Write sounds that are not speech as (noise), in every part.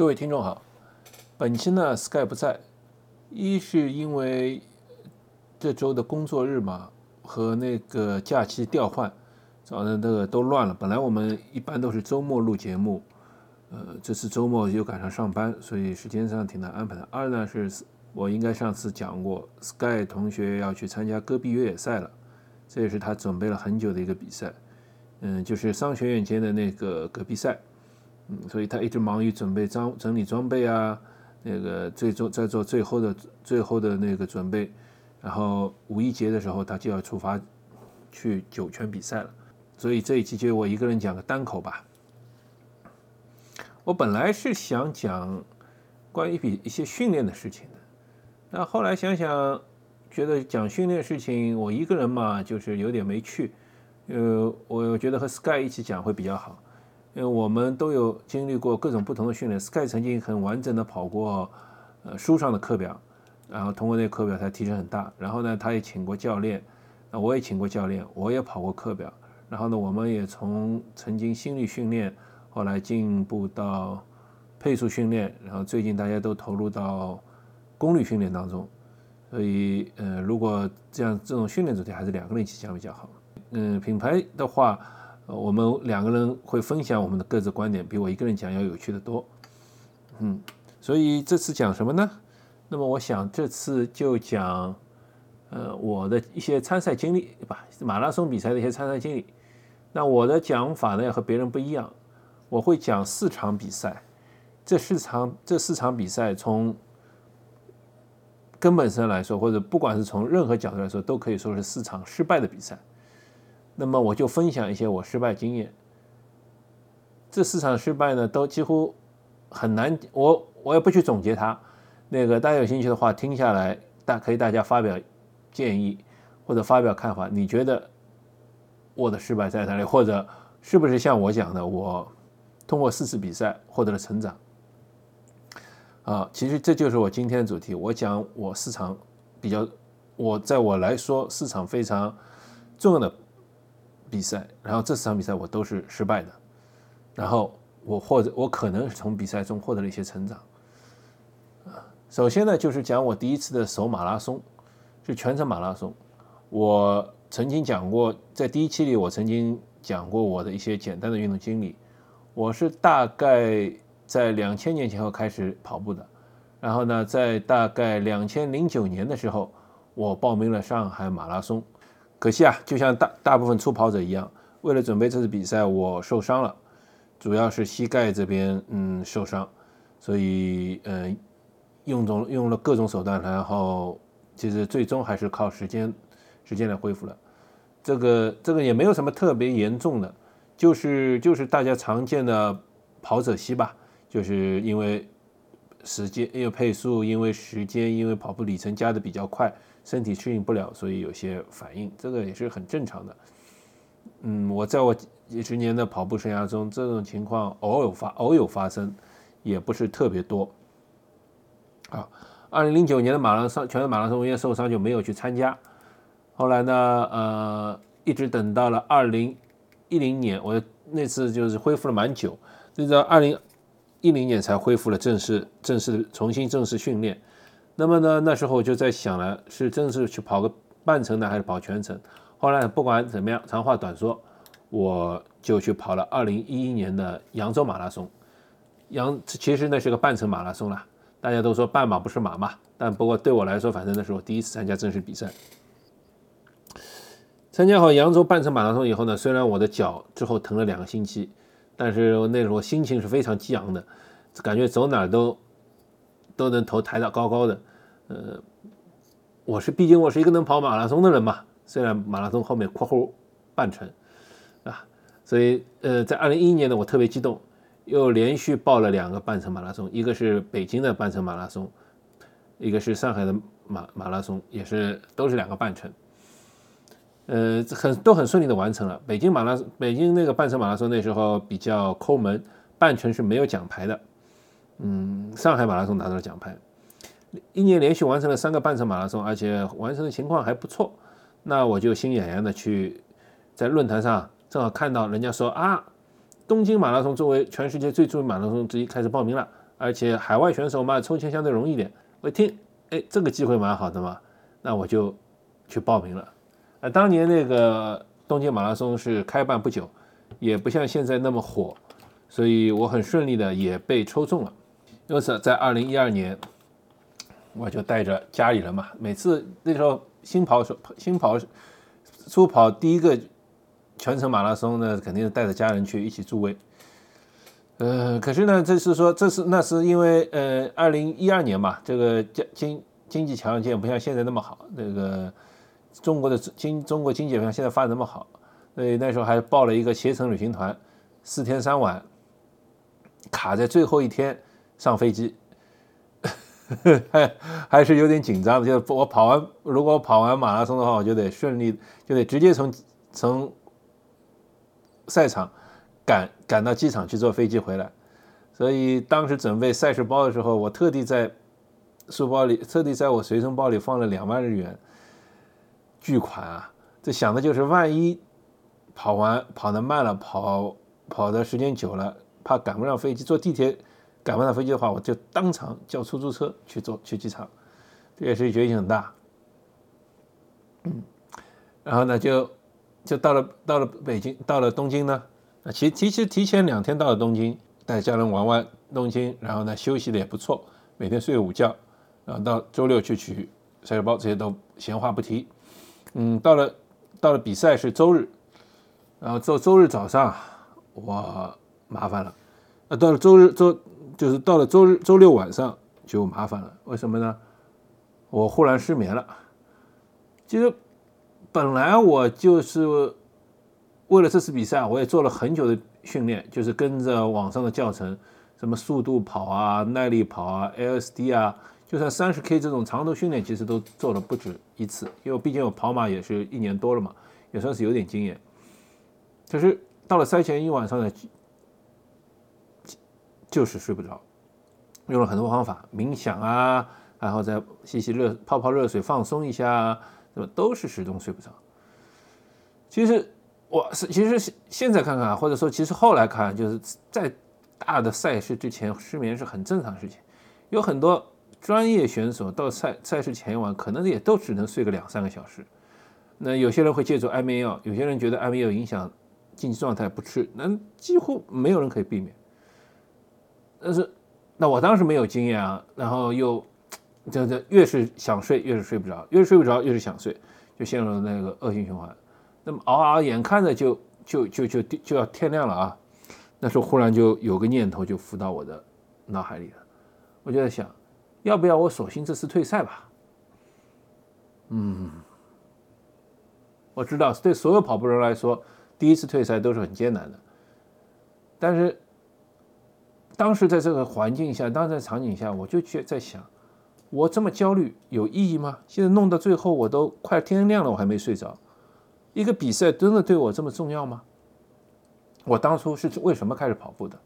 各位听众好，本期呢 Sky 不在，一是因为这周的工作日嘛和那个假期调换，早上这个都乱了。本来我们一般都是周末录节目，呃，这次周末又赶上上班，所以时间上挺难安排的。二呢是我应该上次讲过，Sky 同学要去参加戈壁越野赛了，这也是他准备了很久的一个比赛，嗯，就是商学院间的那个戈壁赛。所以他一直忙于准备装整理装备啊，那个最终在做最后的最后的那个准备，然后五一节的时候他就要出发去酒泉比赛了，所以这一期就我一个人讲个单口吧。我本来是想讲关于比一些训练的事情的，那后来想想，觉得讲训练事情我一个人嘛，就是有点没趣，呃，我觉得和 Sky 一起讲会比较好。因为我们都有经历过各种不同的训练，Sky 曾经很完整的跑过，呃书上的课表，然后通过那课表他提升很大。然后呢，他也请过教练，那我也请过教练，我也跑过课表。然后呢，我们也从曾经心率训练，后来进步到配速训练，然后最近大家都投入到功率训练当中。所以，呃，如果这样这种训练主题还是两个人一起讲比较好。嗯，品牌的话。我们两个人会分享我们的各自观点，比我一个人讲要有趣的多。嗯，所以这次讲什么呢？那么我想这次就讲，呃，我的一些参赛经历，对吧？马拉松比赛的一些参赛经历。那我的讲法呢，和别人不一样。我会讲四场比赛，这四场这四场比赛从根本上来说，或者不管是从任何角度来说，都可以说是四场失败的比赛。那么我就分享一些我失败经验。这四场失败呢，都几乎很难，我我也不去总结它。那个大家有兴趣的话，听下来大可以大家发表建议或者发表看法。你觉得我的失败在哪里？或者是不是像我讲的，我通过四次比赛获得了成长？啊，其实这就是我今天的主题。我讲我四场比较，我在我来说四场非常重要的。比赛，然后这四场比赛我都是失败的，然后我或者我可能从比赛中获得了一些成长。啊，首先呢就是讲我第一次的首马拉松，是全程马拉松。我曾经讲过，在第一期里我曾经讲过我的一些简单的运动经历。我是大概在两千年前后开始跑步的，然后呢，在大概两千零九年的时候，我报名了上海马拉松。可惜啊，就像大大部分初跑者一样，为了准备这次比赛，我受伤了，主要是膝盖这边嗯受伤，所以嗯用种用了各种手段，然后其实最终还是靠时间时间来恢复了。这个这个也没有什么特别严重的，就是就是大家常见的跑者膝吧，就是因为时间因为配速，因为时间，因为跑步里程加的比较快。身体适应不了，所以有些反应，这个也是很正常的。嗯，我在我几十年的跑步生涯中，这种情况偶有发，偶有发生，也不是特别多。啊，二零零九年的马拉松，全马拉松因为受伤就没有去参加。后来呢，呃，一直等到了二零一零年，我那次就是恢复了蛮久，直到二零一零年才恢复了正式、正式重新正式训练。那么呢，那时候我就在想了，是正式去跑个半程呢，还是跑全程？后来不管怎么样，长话短说，我就去跑了2011年的扬州马拉松。扬其实那是个半程马拉松了，大家都说半马不是马嘛，但不过对我来说，反正那是我第一次参加正式比赛。参加好扬州半程马拉松以后呢，虽然我的脚之后疼了两个星期，但是那时候心情是非常激昂的，感觉走哪都都能头抬得高高的。呃，我是毕竟我是一个能跑马拉松的人嘛，虽然马拉松后面括弧半程啊，所以呃，在二零一一年呢，我特别激动，又连续报了两个半程马拉松，一个是北京的半程马拉松，一个是上海的马马拉松，也是都是两个半程，呃，很都很顺利的完成了。北京马拉松，北京那个半程马拉松那时候比较抠门，半程是没有奖牌的，嗯，上海马拉松拿到了奖牌。一年连续完成了三个半程马拉松，而且完成的情况还不错，那我就心痒痒的去在论坛上正好看到人家说啊，东京马拉松作为全世界最著名马拉松之一开始报名了而且海外选手嘛，抽签相对容易点。我一听，哎，这个机会蛮好的嘛，那我就去报名了。啊，当年那个东京马拉松是开办不久，也不像现在那么火，所以我很顺利的也被抽中了。因此，在二零一二年，我就带着家里人嘛，每次那时候新跑手新跑初跑第一个。全程马拉松呢，肯定是带着家人去一起助威。呃，可是呢，这是说，这是那是因为，呃，二零一二年嘛，这个经经经济条件不像现在那么好，那个中国的经中国经济不像现在发展那么好，所以那时候还报了一个携程旅行团，四天三晚，卡在最后一天上飞机，还 (laughs) 还是有点紧张的。就是我跑完，如果跑完马拉松的话，我就得顺利，就得直接从从。赛场赶赶到机场去坐飞机回来，所以当时准备赛事包的时候，我特地在书包里，特地在我随身包里放了两万日元，巨款啊！这想的就是万一跑完跑得慢了，跑跑的时间久了，怕赶不上飞机，坐地铁赶不上飞机的话，我就当场叫出租车去坐去机场。这也是决心很大。嗯，然后呢就。就到了到了北京，到了东京呢，啊，其其实提前两天到了东京，带家人玩玩东京，然后呢休息的也不错，每天睡午觉，然后到周六去取赛事包，这些都闲话不提。嗯，到了到了比赛是周日，然后周周日早上我麻烦了，啊，到了周日周就是到了周日周六晚上就麻烦了，为什么呢？我忽然失眠了，其实。本来我就是为了这次比赛，我也做了很久的训练，就是跟着网上的教程，什么速度跑啊、耐力跑啊、LSD 啊，就算三十 K 这种长途训练，其实都做了不止一次。因为毕竟我跑马也是一年多了嘛，也算是有点经验。可是到了赛前一晚上呢，就是睡不着，用了很多方法，冥想啊，然后再洗洗热泡泡热水放松一下。那么都是始终睡不着。其实我是，其实现在看看，或者说其实后来看，就是在大的赛事之前失眠是很正常的事情。有很多专业选手到赛赛事前一晚，可能也都只能睡个两三个小时。那有些人会借助安眠药，有些人觉得安眠药影响竞技状态不吃，那几乎没有人可以避免。但是那我当时没有经验啊，然后又。这这越是想睡，越是睡不着，越是睡不着，越是想睡，就陷入了那个恶性循环。那么熬熬，眼看着就就就就就要天亮了啊！那时候忽然就有个念头就浮到我的脑海里了，我就在想，要不要我索性这次退赛吧？嗯，我知道对所有跑步人来说，第一次退赛都是很艰难的。但是当时在这个环境下，当时在场景下，我就觉在想。我这么焦虑有意义吗？现在弄到最后，我都快天亮了，我还没睡着。一个比赛真的对我这么重要吗？我当初是为什么开始跑步的？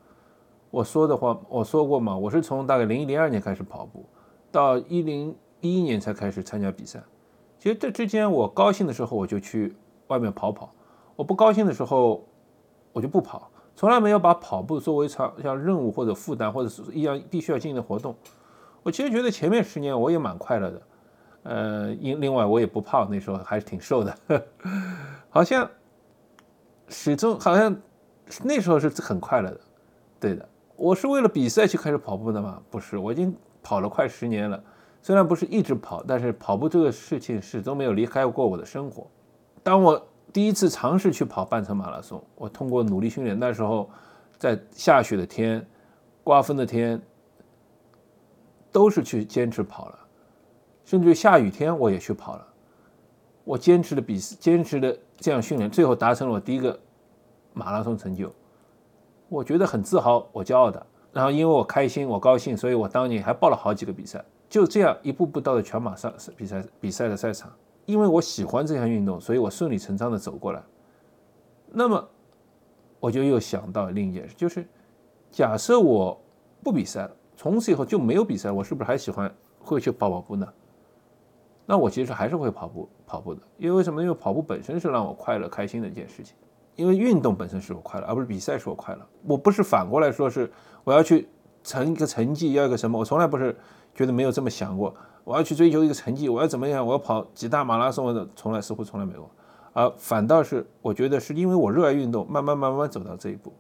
我说的话，我说过嘛，我是从大概零一零二年开始跑步，到一零一一年才开始参加比赛。其实这之间，我高兴的时候我就去外面跑跑，我不高兴的时候我就不跑，从来没有把跑步作为一场像任务或者负担或者是一样必须要进行的活动。我其实觉得前面十年我也蛮快乐的，呃，因另外我也不胖，那时候还是挺瘦的，好像始终好像那时候是很快乐的，对的。我是为了比赛去开始跑步的吗？不是，我已经跑了快十年了，虽然不是一直跑，但是跑步这个事情始终没有离开过我的生活。当我第一次尝试去跑半程马拉松，我通过努力训练，那时候在下雪的天、刮风的天。都是去坚持跑了，甚至下雨天我也去跑了。我坚持的比坚持的这样训练，最后达成了我第一个马拉松成就，我觉得很自豪，我骄傲的。然后因为我开心，我高兴，所以我当年还报了好几个比赛，就这样一步步到了全马上比赛比赛的赛场。因为我喜欢这项运动，所以我顺理成章的走过来。那么我就又想到另一件事，就是假设我不比赛了。从此以后就没有比赛，我是不是还喜欢会去跑跑步呢？那我其实还是会跑步跑步的，因为为什么？因为跑步本身是让我快乐开心的一件事情，因为运动本身是我快乐，而不是比赛使我快乐。我不是反过来说是我要去成一个成绩，要一个什么？我从来不是觉得没有这么想过。我要去追求一个成绩，我要怎么样？我要跑几大马拉松我，从来似乎从来没有。而反倒是我觉得是因为我热爱运动，慢慢慢慢走到这一步。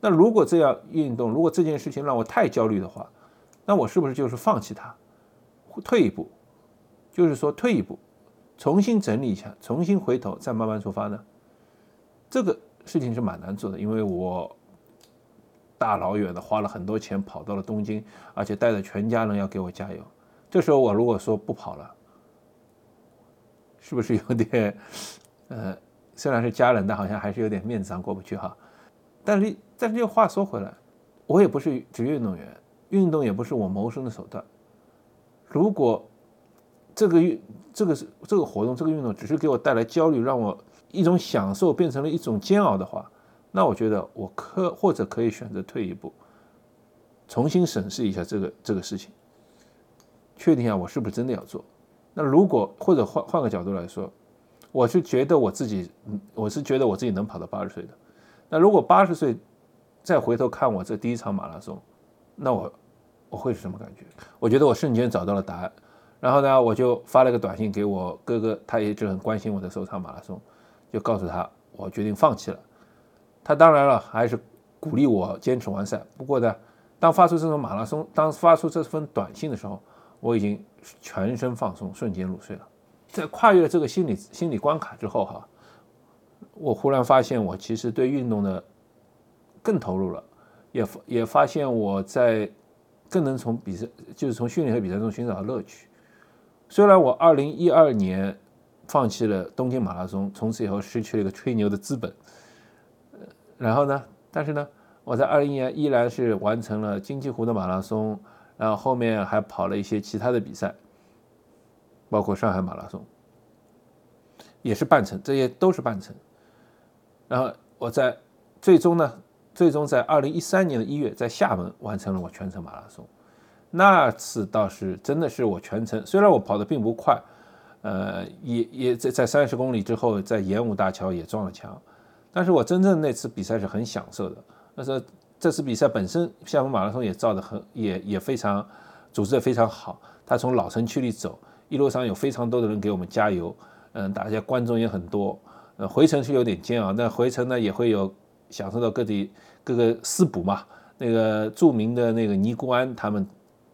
那如果这样运动，如果这件事情让我太焦虑的话，那我是不是就是放弃它，退一步？就是说退一步，重新整理一下，重新回头再慢慢出发呢？这个事情是蛮难做的，因为我。大老远的花了很多钱跑到了东京，而且带着全家人要给我加油。这时候我如果说不跑了，是不是有点，呃，虽然是家人，但好像还是有点面子上过不去哈。但是但是这话说回来，我也不是职业运动员，运动也不是我谋生的手段。如果这个运这个是这个活动这个运动只是给我带来焦虑，让我一种享受变成了一种煎熬的话。那我觉得我可或者可以选择退一步，重新审视一下这个这个事情，确定一下我是不是真的要做。那如果或者换换个角度来说，我是觉得我自己，我是觉得我自己能跑到八十岁的。那如果八十岁再回头看我这第一场马拉松，那我我会是什么感觉？我觉得我瞬间找到了答案。然后呢，我就发了个短信给我哥哥，他也一直很关心我的首场马拉松，就告诉他我决定放弃了。他当然了，还是鼓励我坚持完赛。不过呢，当发出这种马拉松，当发出这封短信的时候，我已经全身放松，瞬间入睡了。在跨越了这个心理心理关卡之后，哈，我忽然发现我其实对运动的更投入了，也也发现我在更能从比赛，就是从训练和比赛中寻找乐趣。虽然我二零一二年放弃了东京马拉松，从此以后失去了一个吹牛的资本。然后呢？但是呢，我在二零年依然是完成了金鸡湖的马拉松，然后后面还跑了一些其他的比赛，包括上海马拉松，也是半程，这些都是半程。然后我在最终呢，最终在二零一三年的一月，在厦门完成了我全程马拉松。那次倒是真的是我全程，虽然我跑的并不快，呃，也也在在三十公里之后，在演武大桥也撞了墙。但是我真正那次比赛是很享受的。那时候这次比赛本身，厦门马拉松也造的很，也也非常组织的非常好。他从老城区里走，一路上有非常多的人给我们加油，嗯，大家观众也很多。呃，回程是有点煎熬，但回程呢也会有享受到各地各个私补嘛。那个著名的那个尼姑庵，他们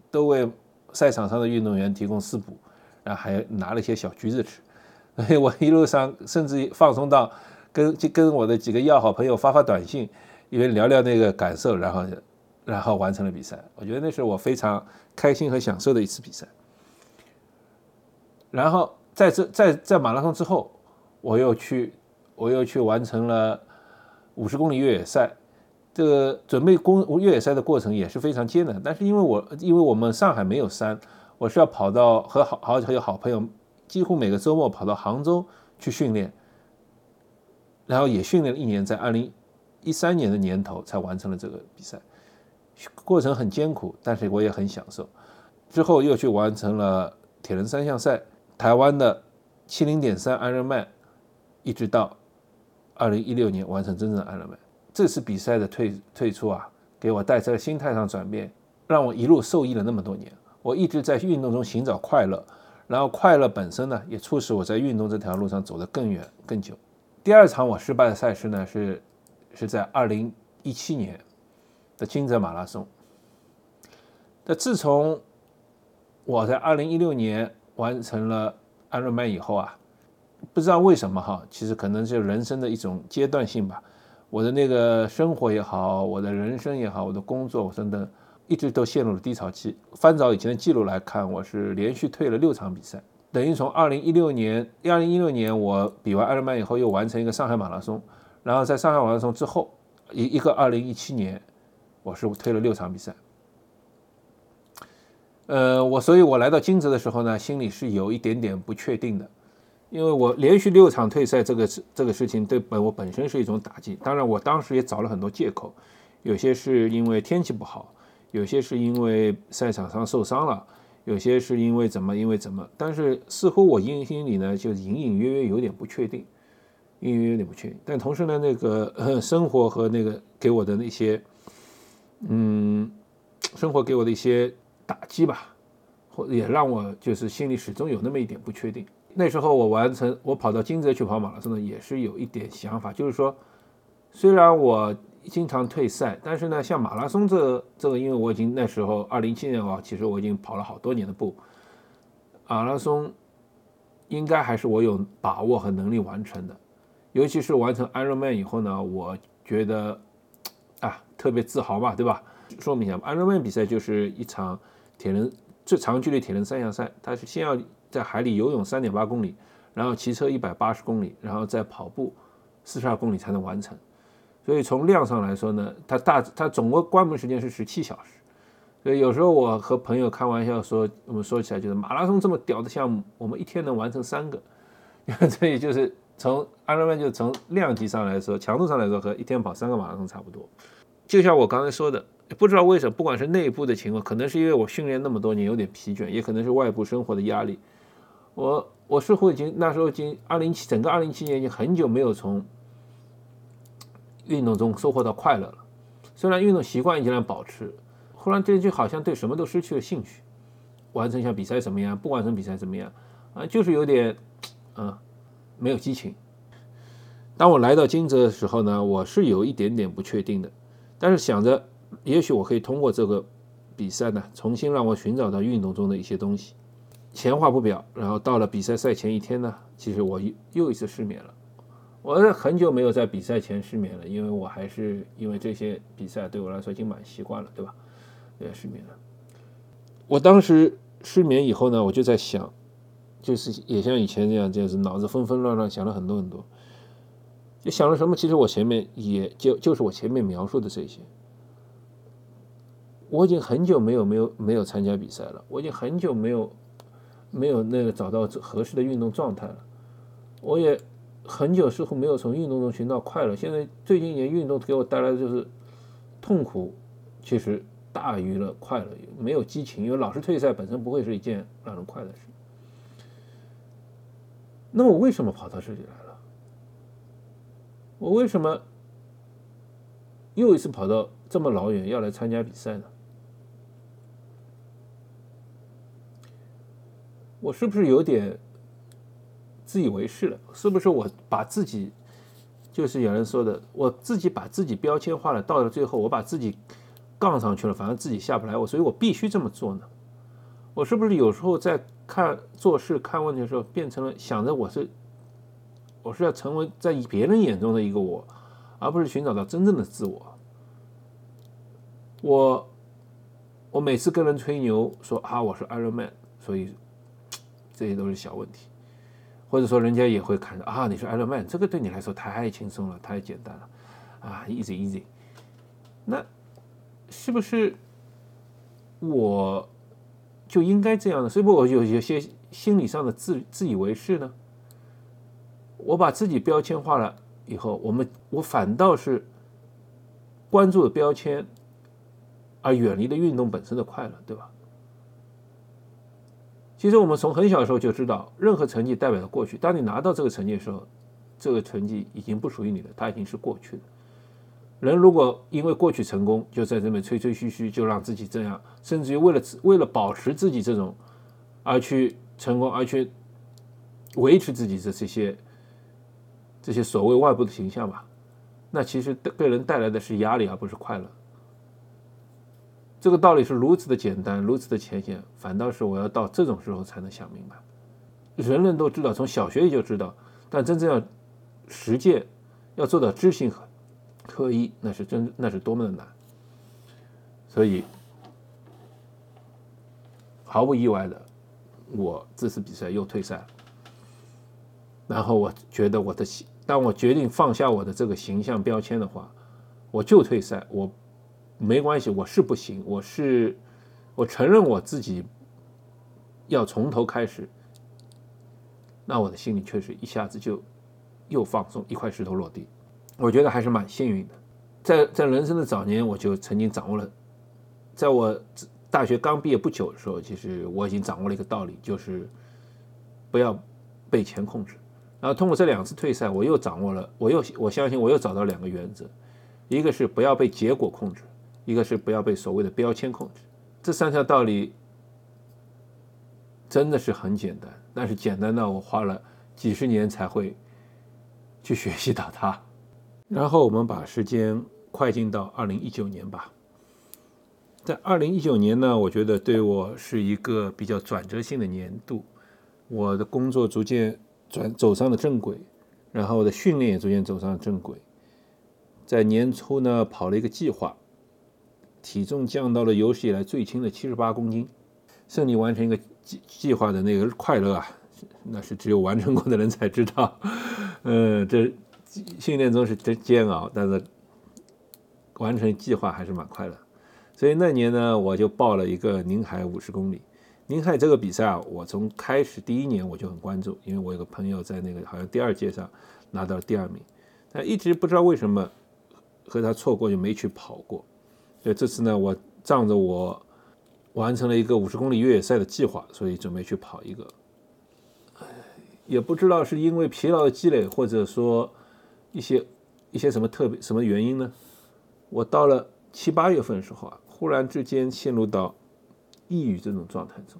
都为赛场上的运动员提供私补，然后还拿了一些小橘子吃。所以我一路上甚至放松到。跟就跟我的几个要好朋友发发短信，因为聊聊那个感受，然后然后完成了比赛。我觉得那是我非常开心和享受的一次比赛。然后在这在在马拉松之后，我又去我又去完成了五十公里越野赛。这个准备公越野赛的过程也是非常艰难，但是因为我因为我们上海没有山，我是要跑到和好好几个好朋友，几乎每个周末跑到杭州去训练。然后也训练了一年，在二零一三年的年头才完成了这个比赛，过程很艰苦，但是我也很享受。之后又去完成了铁人三项赛，台湾的七零点三 Ironman，一直到二零一六年完成真正的 Ironman。这次比赛的退退出啊，给我带来了心态上转变，让我一路受益了那么多年。我一直在运动中寻找快乐，然后快乐本身呢，也促使我在运动这条路上走得更远更久。第二场我失败的赛事呢，是是在二零一七年的金泽马拉松。那自从我在二零一六年完成了安瑞曼以后啊，不知道为什么哈，其实可能是人生的一种阶段性吧。我的那个生活也好，我的人生也好，我的工作等等，一直都陷入了低潮期。翻找以前的记录来看，我是连续退了六场比赛。等于从二零一六年，二零一六年我比完艾尔曼以后，又完成一个上海马拉松，然后在上海马拉松之后，一一个二零一七年，我是推了六场比赛。呃，我所以，我来到金泽的时候呢，心里是有一点点不确定的，因为我连续六场退赛，这个这个事情对本我本身是一种打击。当然，我当时也找了很多借口，有些是因为天气不好，有些是因为赛场上受伤了。有些是因为怎么，因为怎么，但是似乎我心心里呢，就隐隐约约有点不确定，隐隐约约有点不确定。但同时呢，那个生活和那个给我的那些，嗯，生活给我的一些打击吧，或也让我就是心里始终有那么一点不确定。那时候我完成我跑到金泽去跑马拉松呢，也是有一点想法，就是说，虽然我经常退赛，但是呢，像马拉松这这个，因为我已经那时候二零一七年啊，其实我已经跑了好多年的步，马拉松应该还是我有把握和能力完成的。尤其是完成 Ironman 以后呢，我觉得 (tsk) 啊特别自豪嘛，对吧？说明一下，Ironman 比赛就是一场铁人最长距离铁人三项赛，它是先要在海里游泳三点八公里，然后骑车一百八十公里，然后再跑步四十二公里才能完成。所以从量上来说呢，它大它总共关门时间是十七小时。所以有时候我和朋友开玩笑说，我们说起来就是马拉松这么屌的项目，我们一天能完成三个，(laughs) 所以就是。从二十八就从量级上来说，强度上来说，和一天跑三个马拉松差不多。就像我刚才说的，不知道为什么，不管是内部的情况，可能是因为我训练那么多年有点疲倦，也可能是外部生活的压力。我我似乎已经那时候已经二零七整个二零七年已经很久没有从运动中收获到快乐了。虽然运动习惯依然保持，忽然间就好像对什么都失去了兴趣。完成一下比赛怎么样？不完成比赛怎么样？啊，就是有点，嗯。没有激情。当我来到金泽的时候呢，我是有一点点不确定的，但是想着，也许我可以通过这个比赛呢，重新让我寻找到运动中的一些东西。闲话不表，然后到了比赛赛前一天呢，其实我又又一次失眠了。我是很久没有在比赛前失眠了，因为我还是因为这些比赛对我来说已经蛮习惯了，对吧？也失眠了。我当时失眠以后呢，我就在想。就是也像以前这样，就是脑子纷纷乱乱，想了很多很多。就想了什么？其实我前面也就就是我前面描述的这些。我已经很久没有没有没有参加比赛了，我已经很久没有没有那个找到合适的运动状态了。我也很久似乎没有从运动中寻到快乐。现在最近一年运动给我带来的就是痛苦，其实大于了快乐，没有激情。因为老是退赛本身不会是一件让人快乐的事。那我为什么跑到这里来了？我为什么又一次跑到这么老远要来参加比赛呢？我是不是有点自以为是了？是不是我把自己就是有人说的，我自己把自己标签化了？到了最后，我把自己杠上去了，反正自己下不来，我所以我必须这么做呢？我是不是有时候在？看做事、看问题的时候，变成了想着我是，我是要成为在别人眼中的一个我，而不是寻找到真正的自我。我，我每次跟人吹牛说啊，我是 Iron Man，所以这些都是小问题，或者说人家也会看到啊，你是 Iron Man，这个对你来说太轻松了，太简单了，啊，easy easy。那是不是我？就应该这样的，所以不我有有些心理上的自自以为是呢？我把自己标签化了以后，我们我反倒是关注了标签，而远离了运动本身的快乐，对吧？其实我们从很小的时候就知道，任何成绩代表着过去。当你拿到这个成绩的时候，这个成绩已经不属于你了，它已经是过去了。人如果因为过去成功，就在这边吹吹嘘嘘，就让自己这样，甚至于为了为了保持自己这种，而去成功，而去维持自己的这些这些所谓外部的形象吧，那其实给人带来的是压力，而不是快乐。这个道理是如此的简单，如此的浅显，反倒是我要到这种时候才能想明白。人人都知道，从小学也就知道，但真正要实践，要做到知行合。科一那是真，那是多么的难，所以毫不意外的，我这次比赛又退赛了。然后我觉得我的形，当我决定放下我的这个形象标签的话，我就退赛，我没关系，我是不行，我是我承认我自己要从头开始，那我的心里确实一下子就又放松，一块石头落地。我觉得还是蛮幸运的，在在人生的早年，我就曾经掌握了，在我大学刚毕业不久的时候，其实我已经掌握了一个道理，就是不要被钱控制。然后通过这两次退赛，我又掌握了，我又我相信我又找到两个原则，一个是不要被结果控制，一个是不要被所谓的标签控制。这三条道理真的是很简单，但是简单到我花了几十年才会去学习到它。然后我们把时间快进到二零一九年吧。在二零一九年呢，我觉得对我是一个比较转折性的年度，我的工作逐渐转走上了正轨，然后我的训练也逐渐走上了正轨。在年初呢，跑了一个计划，体重降到了有史以来最轻的七十八公斤。顺利完成一个计计划的那个快乐啊，那是只有完成过的人才知道。呃，这训练中是真煎熬，但是完成计划还是蛮快的。所以那年呢，我就报了一个宁海五十公里。宁海这个比赛啊，我从开始第一年我就很关注，因为我有个朋友在那个好像第二届上拿到了第二名，但一直不知道为什么和他错过就没去跑过。所以这次呢，我仗着我完成了一个五十公里越野赛的计划，所以准备去跑一个。也不知道是因为疲劳的积累，或者说一些一些什么特别什么原因呢？我到了七八月份的时候啊。忽然之间陷入到抑郁这种状态中，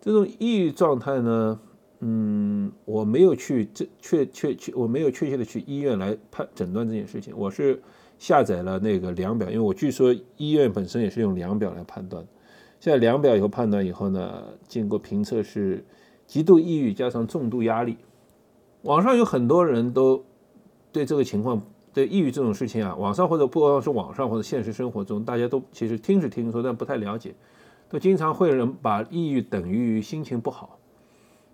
这种抑郁状态呢，嗯，我没有去这确确确，我没有确切的去医院来判诊断这件事情，我是下载了那个量表，因为我据说医院本身也是用量表来判断。现在量表以后判断以后呢，经过评测是极度抑郁加上重度压力。网上有很多人都对这个情况。对抑郁这种事情啊，网上或者不光是网上或者现实生活中，大家都其实听是听说，但不太了解，都经常会有人把抑郁等于心情不好。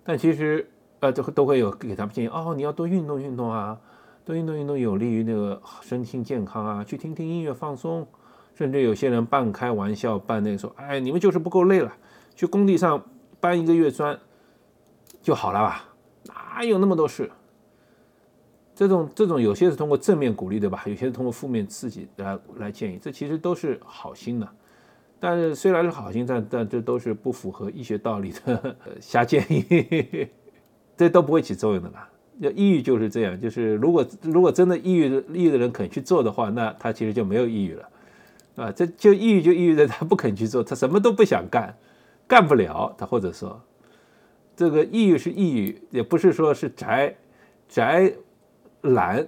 但其实呃，都都会有给他们建议哦，你要多运动运动啊，多运动运动有利于那个身心健康啊，去听听音乐放松。甚至有些人半开玩笑半那个说，哎，你们就是不够累了，去工地上搬一个月砖就好了吧？哪有那么多事？这种这种有些是通过正面鼓励，对吧？有些是通过负面刺激来来建议，这其实都是好心的。但是虽然是好心，但但这都是不符合医学道理的瞎建议，(laughs) 这都不会起作用的啦。要抑郁就是这样，就是如果如果真的抑郁的抑郁的人肯去做的话，那他其实就没有抑郁了，啊，这就抑郁就抑郁在他不肯去做，他什么都不想干，干不了。他或者说，这个抑郁是抑郁，也不是说是宅宅。懒，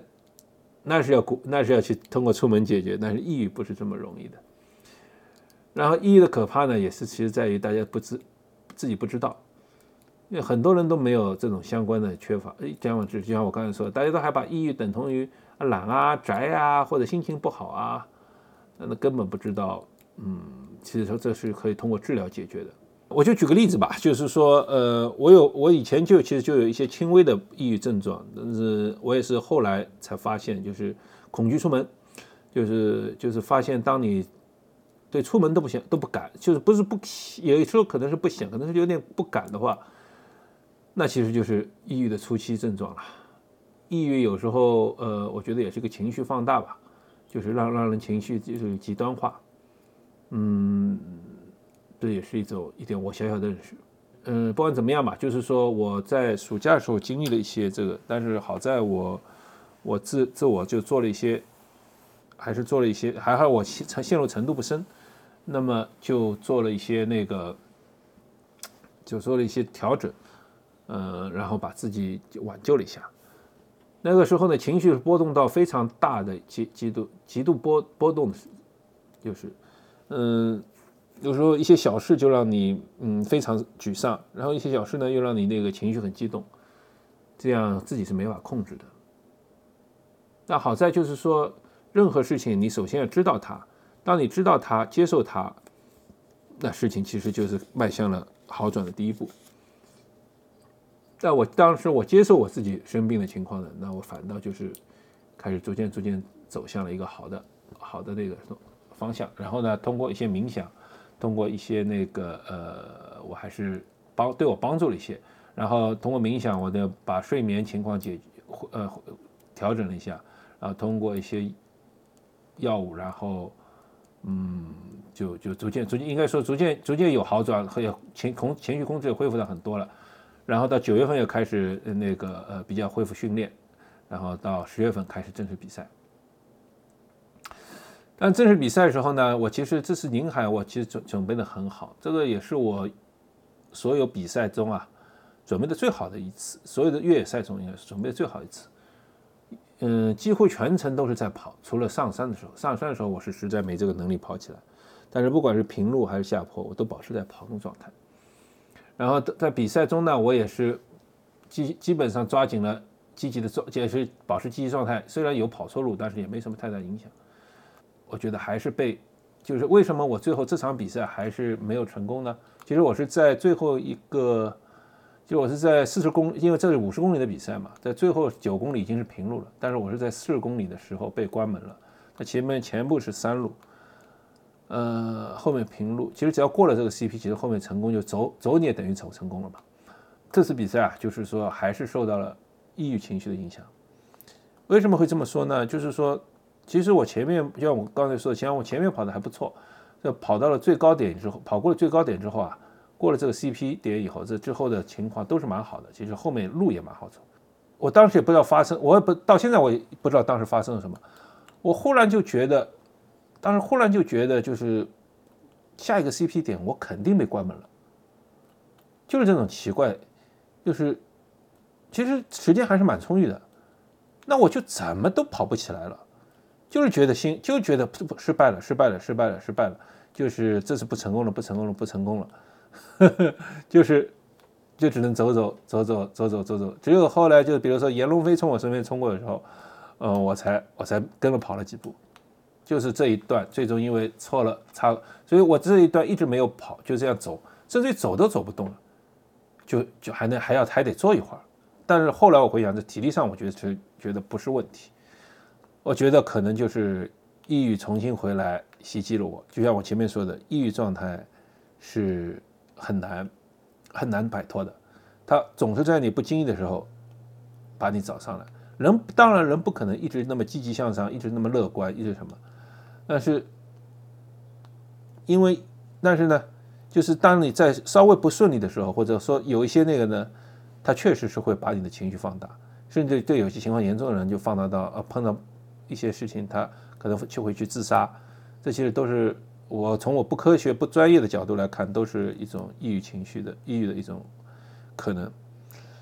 那是要那是要去通过出门解决，但是抑郁不是这么容易的。然后抑郁的可怕呢，也是其实在于大家不知自己不知道，因为很多人都没有这种相关的缺乏。哎，这样就就像我刚才说的，大家都还把抑郁等同于懒啊、宅啊或者心情不好啊，那根本不知道，嗯，其实说这是可以通过治疗解决的。我就举个例子吧，就是说，呃，我有我以前就其实就有一些轻微的抑郁症状，但是我也是后来才发现，就是恐惧出门，就是就是发现当你对出门都不想都不敢，就是不是不有时候可能是不想，可能是有点不敢的话，那其实就是抑郁的初期症状了。抑郁有时候，呃，我觉得也是个情绪放大吧，就是让让人情绪就是极端化，嗯。这也是一种一点我小小的认识，嗯，不管怎么样吧，就是说我在暑假的时候经历了一些这个，但是好在我我自自我就做了一些，还是做了一些，还好我陷陷入程度不深，那么就做了一些那个，就做了一些调整，呃，然后把自己挽救了一下。那个时候呢，情绪波动到非常大的极极度极度波波动的，就是嗯。有时候一些小事就让你嗯非常沮丧，然后一些小事呢又让你那个情绪很激动，这样自己是没法控制的。那好在就是说，任何事情你首先要知道它，当你知道它、接受它，那事情其实就是迈向了好转的第一步。在我当时我接受我自己生病的情况呢，那我反倒就是开始逐渐逐渐走向了一个好的好的那个方向，然后呢通过一些冥想。通过一些那个呃，我还是帮对我帮助了一些，然后通过冥想，我的把睡眠情况解决呃调整了一下，然后通过一些药物，然后嗯，就就逐渐逐渐应该说逐渐逐渐有好转，和情控情绪控制也恢复的很多了，然后到九月份又开始那个呃比较恢复训练，然后到十月份开始正式比赛。但正式比赛的时候呢，我其实这次宁海我其实准准备的很好，这个也是我所有比赛中啊准备的最好的一次，所有的越野赛中应该是准备的最好一次。嗯，几乎全程都是在跑，除了上山的时候，上山的时候我是实在没这个能力跑起来。但是不管是平路还是下坡，我都保持在跑动状态。然后在比赛中呢，我也是基基本上抓紧了积极的状，也是保持积极状态。虽然有跑错路，但是也没什么太大影响。我觉得还是被，就是为什么我最后这场比赛还是没有成功呢？其实我是在最后一个，就我是在四十公，因为这是五十公里的比赛嘛，在最后九公里已经是平路了，但是我是在四十公里的时候被关门了。那前面全部是山路，呃，后面平路。其实只要过了这个 CP，其实后面成功就走走你也等于走成功了嘛。这次比赛啊，就是说还是受到了抑郁情绪的影响。为什么会这么说呢？就是说。其实我前面就像我刚才说的，像我前面跑的还不错，这跑到了最高点之后，跑过了最高点之后啊，过了这个 CP 点以后，这之后的情况都是蛮好的。其实后面路也蛮好走。我当时也不知道发生，我也不到现在我也不知道当时发生了什么。我忽然就觉得，当时忽然就觉得就是下一个 CP 点我肯定被关门了，就是这种奇怪，就是其实时间还是蛮充裕的，那我就怎么都跑不起来了。就是觉得心，就觉得失败了，失败了，失败了，失败了，就是这次不成功了，不成功了，不成功了，(laughs) 就是就只能走走走走走走走走。只有后来，就比如说严龙飞从我身边冲过的时候，嗯，我才我才跟着跑了几步。就是这一段，最终因为错了差，所以我这一段一直没有跑，就这样走，甚至走都走不动了，就就还能还要还得坐一会儿。但是后来我回想，这体力上我觉得是觉得不是问题。我觉得可能就是抑郁重新回来袭击了我，就像我前面说的，抑郁状态是很难很难摆脱的，它总是在你不经意的时候把你找上来。人当然人不可能一直那么积极向上，一直那么乐观，一直什么，但是因为但是呢，就是当你在稍微不顺利的时候，或者说有一些那个呢，它确实是会把你的情绪放大，甚至对有些情况严重的人就放大到呃碰到。一些事情，他可能就会去自杀，这些都是我从我不科学、不专业的角度来看，都是一种抑郁情绪的、抑郁的一种可能。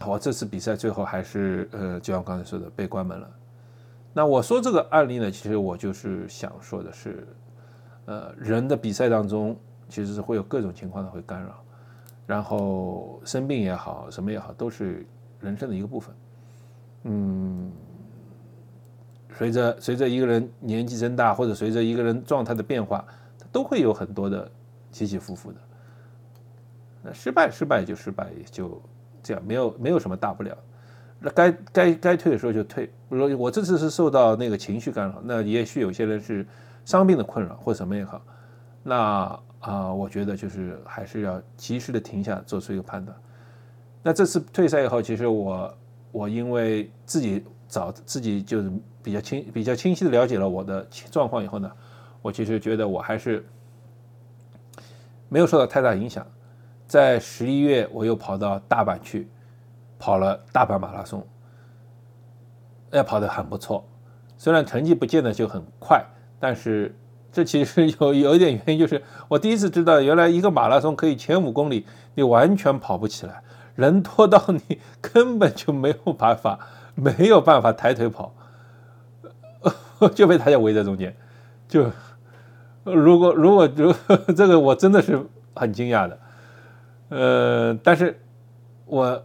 我这次比赛最后还是呃，就像刚才说的，被关门了。那我说这个案例呢，其实我就是想说的是，呃，人的比赛当中其实是会有各种情况的会干扰，然后生病也好，什么也好，都是人生的一个部分。嗯。随着随着一个人年纪增大，或者随着一个人状态的变化，他都会有很多的起起伏伏的。那失败失败就失败，也就这样，没有没有什么大不了。那该该该退的时候就退。比如我这次是受到那个情绪干扰，那也许有些人是伤病的困扰或什么也好，那啊，我觉得就是还是要及时的停下，做出一个判断。那这次退赛以后，其实我我因为自己找自己就是。比较清比较清晰的了解了我的状况以后呢，我其实觉得我还是没有受到太大影响。在十一月，我又跑到大阪去跑了大阪马拉松，哎跑得很不错。虽然成绩不见得就很快，但是这其实有有一点原因，就是我第一次知道，原来一个马拉松可以前五公里你完全跑不起来，人多到你根本就没有办法没有办法抬腿跑。(laughs) 就被大家围在中间，就如果如果 (laughs) 如这个我真的是很惊讶的，呃，但是我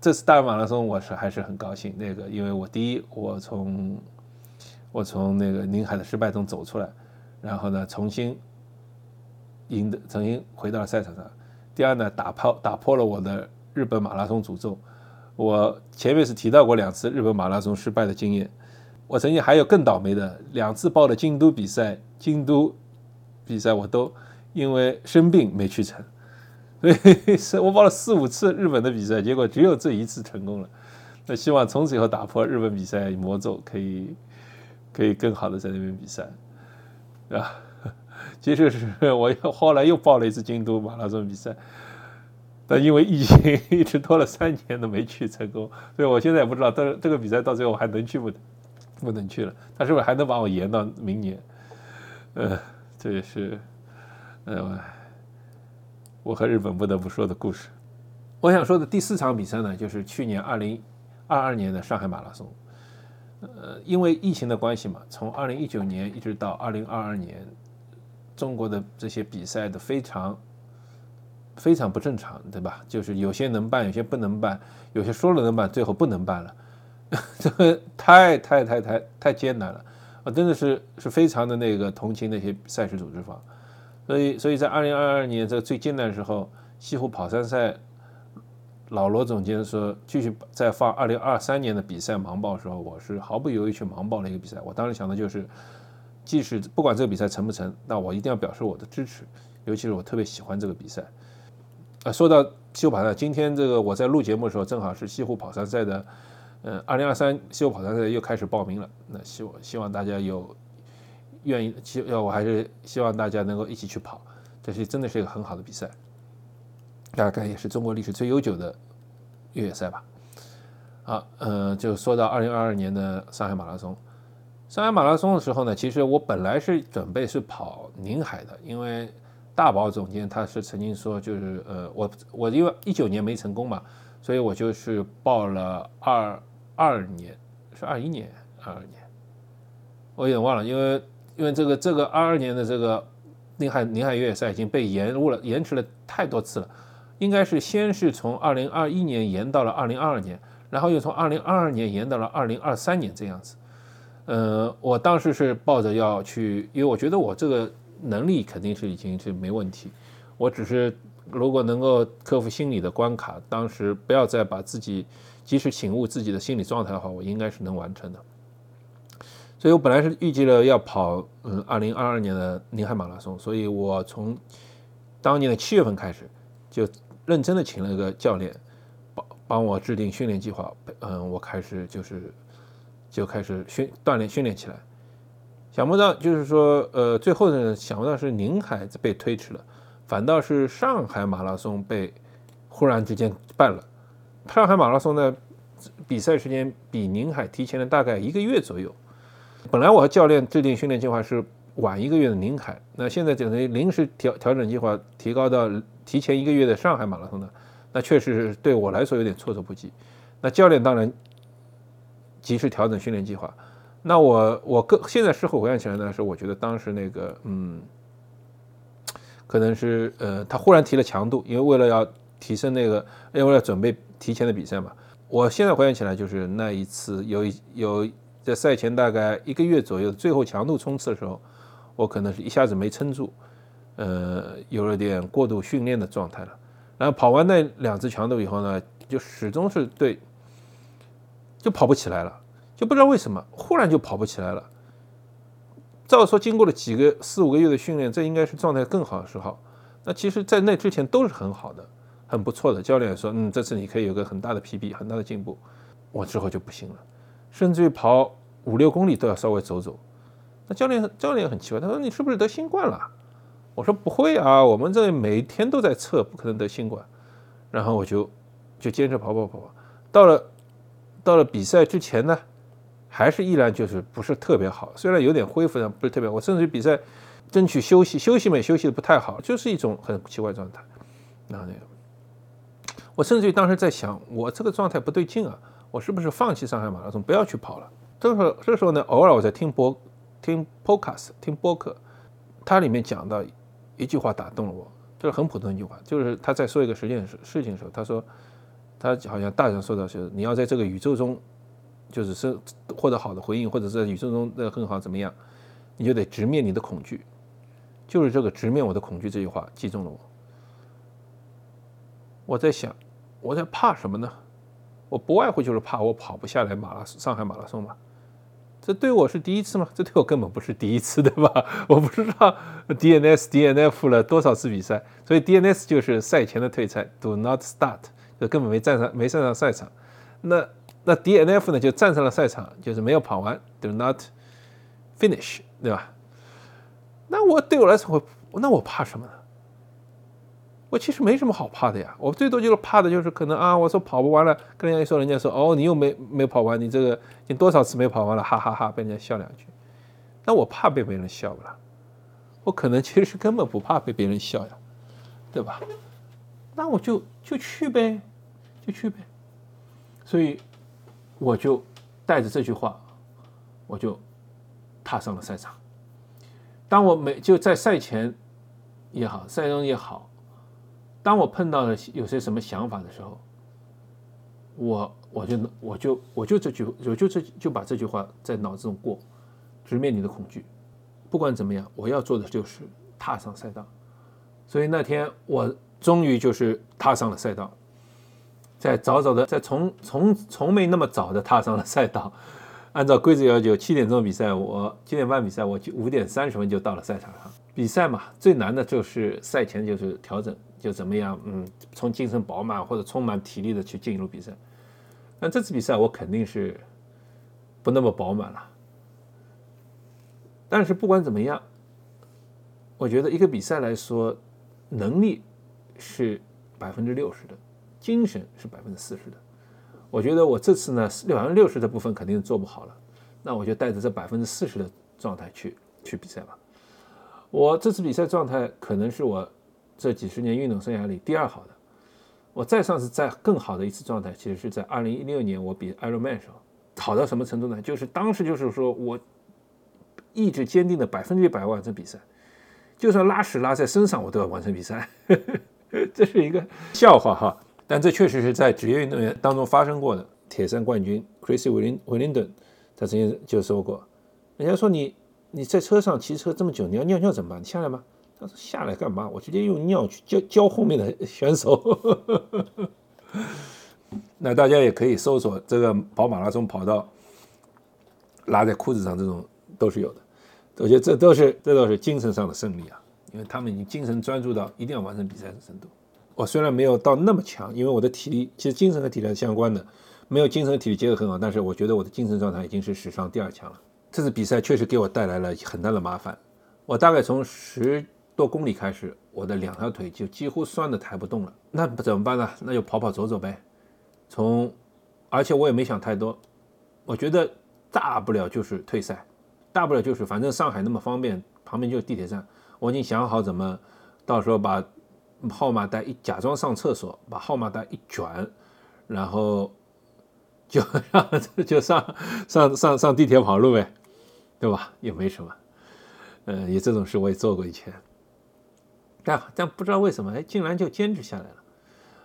这次大马拉松我是还是很高兴，那个因为我第一我从我从那个宁海的失败中走出来，然后呢重新赢得重新回到了赛场上，第二呢打破打破了我的日本马拉松诅咒，我前面是提到过两次日本马拉松失败的经验。我曾经还有更倒霉的两次报的京都比赛，京都比赛我都因为生病没去成，(laughs) 所以是我报了四五次日本的比赛，结果只有这一次成功了。那希望从此以后打破日本比赛魔咒，可以可以更好的在那边比赛，啊，(laughs) 其实是我又后来又报了一次京都马拉松比赛，但因为疫情一直拖了三年都没去成功，所以我现在也不知道这这个比赛到最后还能去不能。(laughs) 不能去了，他是不是还能把我延到明年？呃，这也是呃我和日本不得不说的故事。我想说的第四场比赛呢，就是去年二零二二年的上海马拉松。呃，因为疫情的关系嘛，从二零一九年一直到二零二二年，中国的这些比赛的非常非常不正常，对吧？就是有些能办，有些不能办，有些说了能办，最后不能办了，这 (laughs) 个太太太太太艰难了，啊真的是是非常的那个同情那些赛事组织方，所以所以在二零二二年这个最艰难的时候，西湖跑山赛。老罗总监说，继续在放二零二三年的比赛盲报的时候，我是毫不犹豫去盲报了一个比赛。我当时想的就是，即使不管这个比赛成不成，那我一定要表示我的支持，尤其是我特别喜欢这个比赛。啊，说到西湖跑山，今天这个我在录节目的时候，正好是西湖跑山赛的，嗯，二零二三西湖跑山赛又开始报名了。那希望希望大家有愿意，希要我还是希望大家能够一起去跑，这是真的是一个很好的比赛。大概也是中国历史最悠久的越野赛吧。好，呃，就说到二零二二年的上海马拉松。上海马拉松的时候呢，其实我本来是准备是跑宁海的，因为大宝总监他是曾经说，就是呃，我我因为一九年没成功嘛，所以我就是报了二二年，是二一年，二二年，我有点忘了，因为因为这个这个二二年的这个宁海宁海越野赛已经被延误了，延迟了太多次了。应该是先是从二零二一年延到了二零二二年，然后又从二零二二年延到了二零二三年这样子。呃，我当时是抱着要去，因为我觉得我这个能力肯定是已经是没问题，我只是如果能够克服心理的关卡，当时不要再把自己及时醒悟自己的心理状态的话，我应该是能完成的。所以我本来是预计了要跑嗯二零二二年的宁海马拉松，所以我从当年的七月份开始就。认真的请了一个教练，帮帮我制定训练计划。嗯，我开始就是就开始训锻炼训练起来。想不到就是说，呃，最后呢，想不到是宁海被推迟了，反倒是上海马拉松被忽然之间办了。上海马拉松的比赛时间比宁海提前了大概一个月左右。本来我和教练制定训练计划是晚一个月的宁海，那现在等于临时调调整计划，提高到。提前一个月的上海马拉松呢，那确实是对我来说有点措手不及。那教练当然及时调整训练计划。那我我个现在事后回想起来呢，是我觉得当时那个嗯，可能是呃他忽然提了强度，因为为了要提升那个，因为要准备提前的比赛嘛。我现在回想起来，就是那一次有有在赛前大概一个月左右最后强度冲刺的时候，我可能是一下子没撑住。呃，有了点过度训练的状态了，然后跑完那两次强度以后呢，就始终是对，就跑不起来了，就不知道为什么，忽然就跑不起来了。照说经过了几个四五个月的训练，这应该是状态更好的时候。那其实，在那之前都是很好的，很不错的。教练说，嗯，这次你可以有个很大的 PB，很大的进步。我之后就不行了，甚至于跑五六公里都要稍微走走。那教练教练也很奇怪，他说你是不是得新冠了？我说不会啊，我们这里每天都在测，不可能得新冠。然后我就就坚持跑跑跑跑，到了到了比赛之前呢，还是依然就是不是特别好。虽然有点恢复但不是特别好，我甚至于比赛争取休息，休息也休息的不太好，就是一种很奇怪状态。然后那个，我甚至于当时在想，我这个状态不对劲啊，我是不是放弃上海马拉松，不要去跑了？这时候这时候呢，偶尔我在听播听 podcast 听播客，它里面讲到。一句话打动了我，就是很普通一句话，就是他在说一个实件事事情的时候，他说，他好像大人说到是，你要在这个宇宙中，就是是获得好的回应，或者在宇宙中的很好怎么样，你就得直面你的恐惧，就是这个直面我的恐惧这句话击中了我。我在想，我在怕什么呢？我不外乎就是怕我跑不下来马拉松，上海马拉松嘛。这对我是第一次吗？这对我根本不是第一次，(laughs) 对吧？我不知道 (laughs) DNS DNF 了多少次比赛，所以 DNS 就是赛前的退赛，Do not start，就根本没站上，没上上赛场。那那 DNF 呢，就站上了赛场，就是没有跑完，Do not finish，对吧？那我对我来说，我那我怕什么呢？我其实没什么好怕的呀，我最多就是怕的就是可能啊，我说跑不完了，跟人家一说，人家说哦，你又没没跑完，你这个你多少次没跑完了，哈哈哈，被人家笑两句。那我怕被别人笑不啦？我可能其实根本不怕被别人笑呀，对吧？那我就就去呗，就去呗。所以我就带着这句话，我就踏上了赛场。当我每就在赛前也好，赛中也好，当我碰到了有些什么想法的时候，我我就我就我就这句我就这就把这句话在脑子中过，直面你的恐惧。不管怎么样，我要做的就是踏上赛道。所以那天我终于就是踏上了赛道，在早早的在从从从没那么早的踏上了赛道。按照规则要求，七点钟比赛，我七点半比赛，我就五点三十分就到了赛场上。比赛嘛，最难的就是赛前就是调整，就怎么样，嗯，从精神饱满或者充满体力的去进入比赛。那这次比赛我肯定是不那么饱满了。但是不管怎么样，我觉得一个比赛来说，能力是百分之六十的，精神是百分之四十的。我觉得我这次呢，百分之六十的部分肯定做不好了，那我就带着这百分之四十的状态去去比赛吧。我这次比赛状态可能是我这几十年运动生涯里第二好的。我再上次在更好的一次状态，其实是在二零一六年我比 Ironman 时候，好到什么程度呢？就是当时就是说我。意志坚定的百分之一百完成比赛，就算拉屎拉在身上，我都要完成比赛。(laughs) 这是一个笑话哈，但这确实是在职业运动员当中发生过的。铁三冠军 Chrissy Willingdon 他曾经就说过：“人家说你你在车上骑车这么久，你要尿尿怎么办？你下来吗？”他说：“下来干嘛？我直接用尿去浇浇后面的选手。(laughs) ”那大家也可以搜索这个跑马拉松跑道拉在裤子上这种。都是有的，我觉得这都是这都是精神上的胜利啊，因为他们已经精神专注到一定要完成比赛的程度。我虽然没有到那么强，因为我的体力其实精神和体力是相关的，没有精神体力结合很好，但是我觉得我的精神状态已经是史上第二强了。这次比赛确实给我带来了很大的麻烦，我大概从十多公里开始，我的两条腿就几乎酸的抬不动了。那怎么办呢？那就跑跑走走呗。从，而且我也没想太多，我觉得大不了就是退赛。大不了就是，反正上海那么方便，旁边就是地铁站。我已经想好怎么，到时候把号码带一假装上厕所，把号码带一卷，然后就让就上上上上地铁跑路呗，对吧？也没什么，嗯，也这种事我也做过以前。但但不知道为什么，哎，竟然就坚持下来了。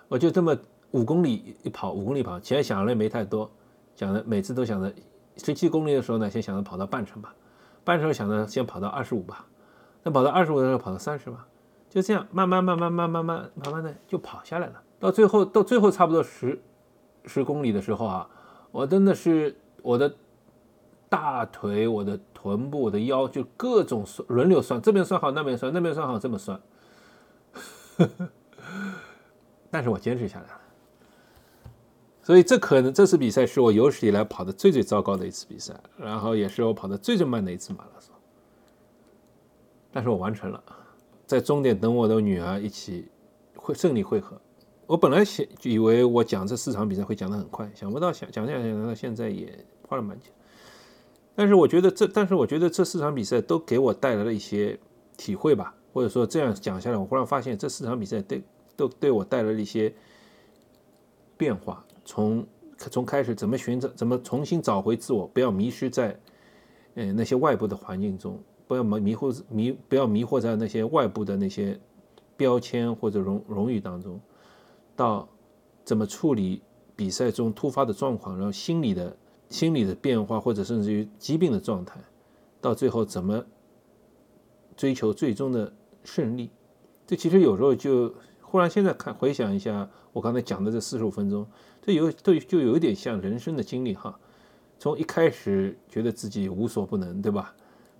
我就这么五公里一跑，五公里跑，其实想的也没太多，想的每次都想着。十七公里的时候呢，先想着跑到半程吧，半程想着先跑到二十五吧，那跑到二十五的时候跑到三十吧，就这样慢慢慢慢慢慢慢慢慢的就跑下来了。到最后到最后差不多十十公里的时候啊，我真的是我的大腿、我的臀部、我的腰就各种轮流酸，这边酸好，那边酸，那边酸好，这么酸，(laughs) 但是我坚持下来了。所以这可能这次比赛是我有史以来跑的最最糟糕的一次比赛，然后也是我跑的最最慢的一次马拉松。但是我完成了，在终点等我的女儿一起会胜利汇合。我本来想以为我讲这四场比赛会讲得很快，想不到想讲讲讲到现在也花了蛮久。但是我觉得这，但是我觉得这四场比赛都给我带来了一些体会吧，或者说这样讲下来，我忽然发现这四场比赛对都对我带来了一些变化。从从开始怎么寻找，怎么重新找回自我，不要迷失在，呃那些外部的环境中，不要迷迷惑迷，不要迷惑在那些外部的那些标签或者荣荣誉当中，到怎么处理比赛中突发的状况，然后心理的心理的变化，或者甚至于疾病的状态，到最后怎么追求最终的胜利，这其实有时候就。忽然现在看回想一下，我刚才讲的这四十五分钟，这有对就有一点像人生的经历哈。从一开始觉得自己无所不能，对吧？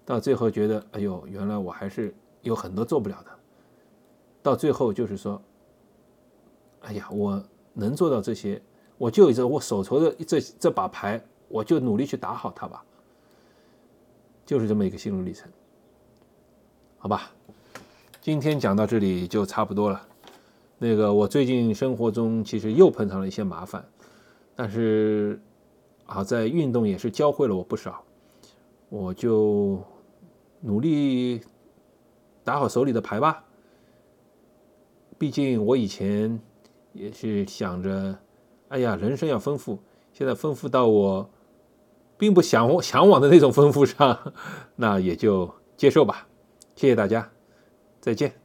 到最后觉得哎呦，原来我还是有很多做不了的。到最后就是说，哎呀，我能做到这些，我就这我手头的这这把牌，我就努力去打好它吧。就是这么一个心路历程，好吧？今天讲到这里就差不多了。那个，我最近生活中其实又碰上了一些麻烦，但是啊，在运动也是教会了我不少，我就努力打好手里的牌吧。毕竟我以前也是想着，哎呀，人生要丰富，现在丰富到我并不想向往的那种丰富上，那也就接受吧。谢谢大家，再见。